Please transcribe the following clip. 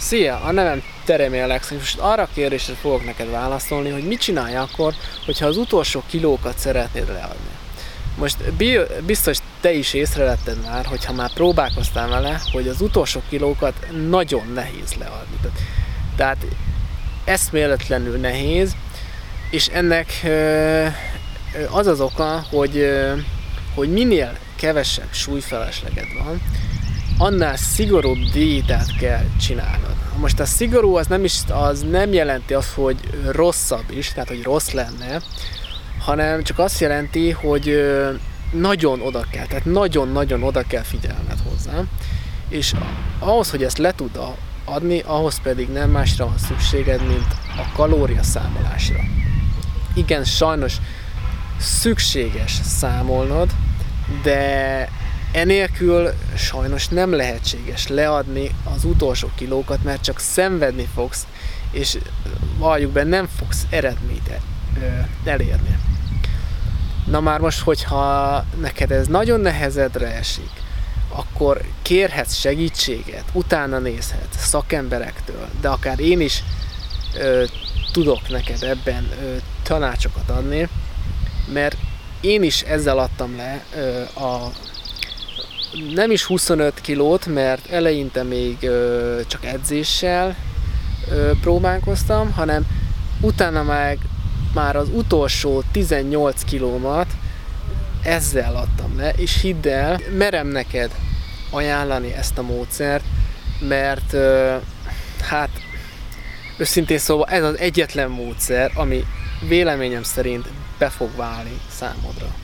Szia, a nevem Teremi Alex, és most arra a kérdésre fogok neked válaszolni, hogy mit csinálj akkor, hogyha az utolsó kilókat szeretnéd leadni. Most biztos te is észrevetted már, hogyha már próbálkoztál vele, hogy az utolsó kilókat nagyon nehéz leadni. Tehát eszméletlenül nehéz, és ennek az az oka, hogy, hogy minél kevesebb súlyfelesleged van, annál szigorúbb diétát kell csinálnod. Most a szigorú az nem, is, az nem jelenti azt, hogy rosszabb is, tehát hogy rossz lenne, hanem csak azt jelenti, hogy nagyon oda kell, tehát nagyon-nagyon oda kell figyelned hozzá, és ahhoz, hogy ezt le tud adni, ahhoz pedig nem másra van szükséged, mint a kalória számolásra. Igen, sajnos szükséges számolnod, de enélkül sajnos nem lehetséges leadni az utolsó kilókat, mert csak szenvedni fogsz, és valljuk be, nem fogsz eredményt elérni. Na már most, hogyha neked ez nagyon nehezedre esik, akkor kérhetsz segítséget, utána nézhetsz szakemberektől, de akár én is ö, tudok neked ebben ö, tanácsokat adni, mert én is ezzel adtam le ö, a nem is 25 kilót, mert eleinte még ö, csak edzéssel ö, próbálkoztam, hanem utána meg már az utolsó 18 kilómat ezzel adtam le, és hidd el, merem neked ajánlani ezt a módszert, mert ö, hát őszintén szóval ez az egyetlen módszer, ami véleményem szerint be fog válni számodra.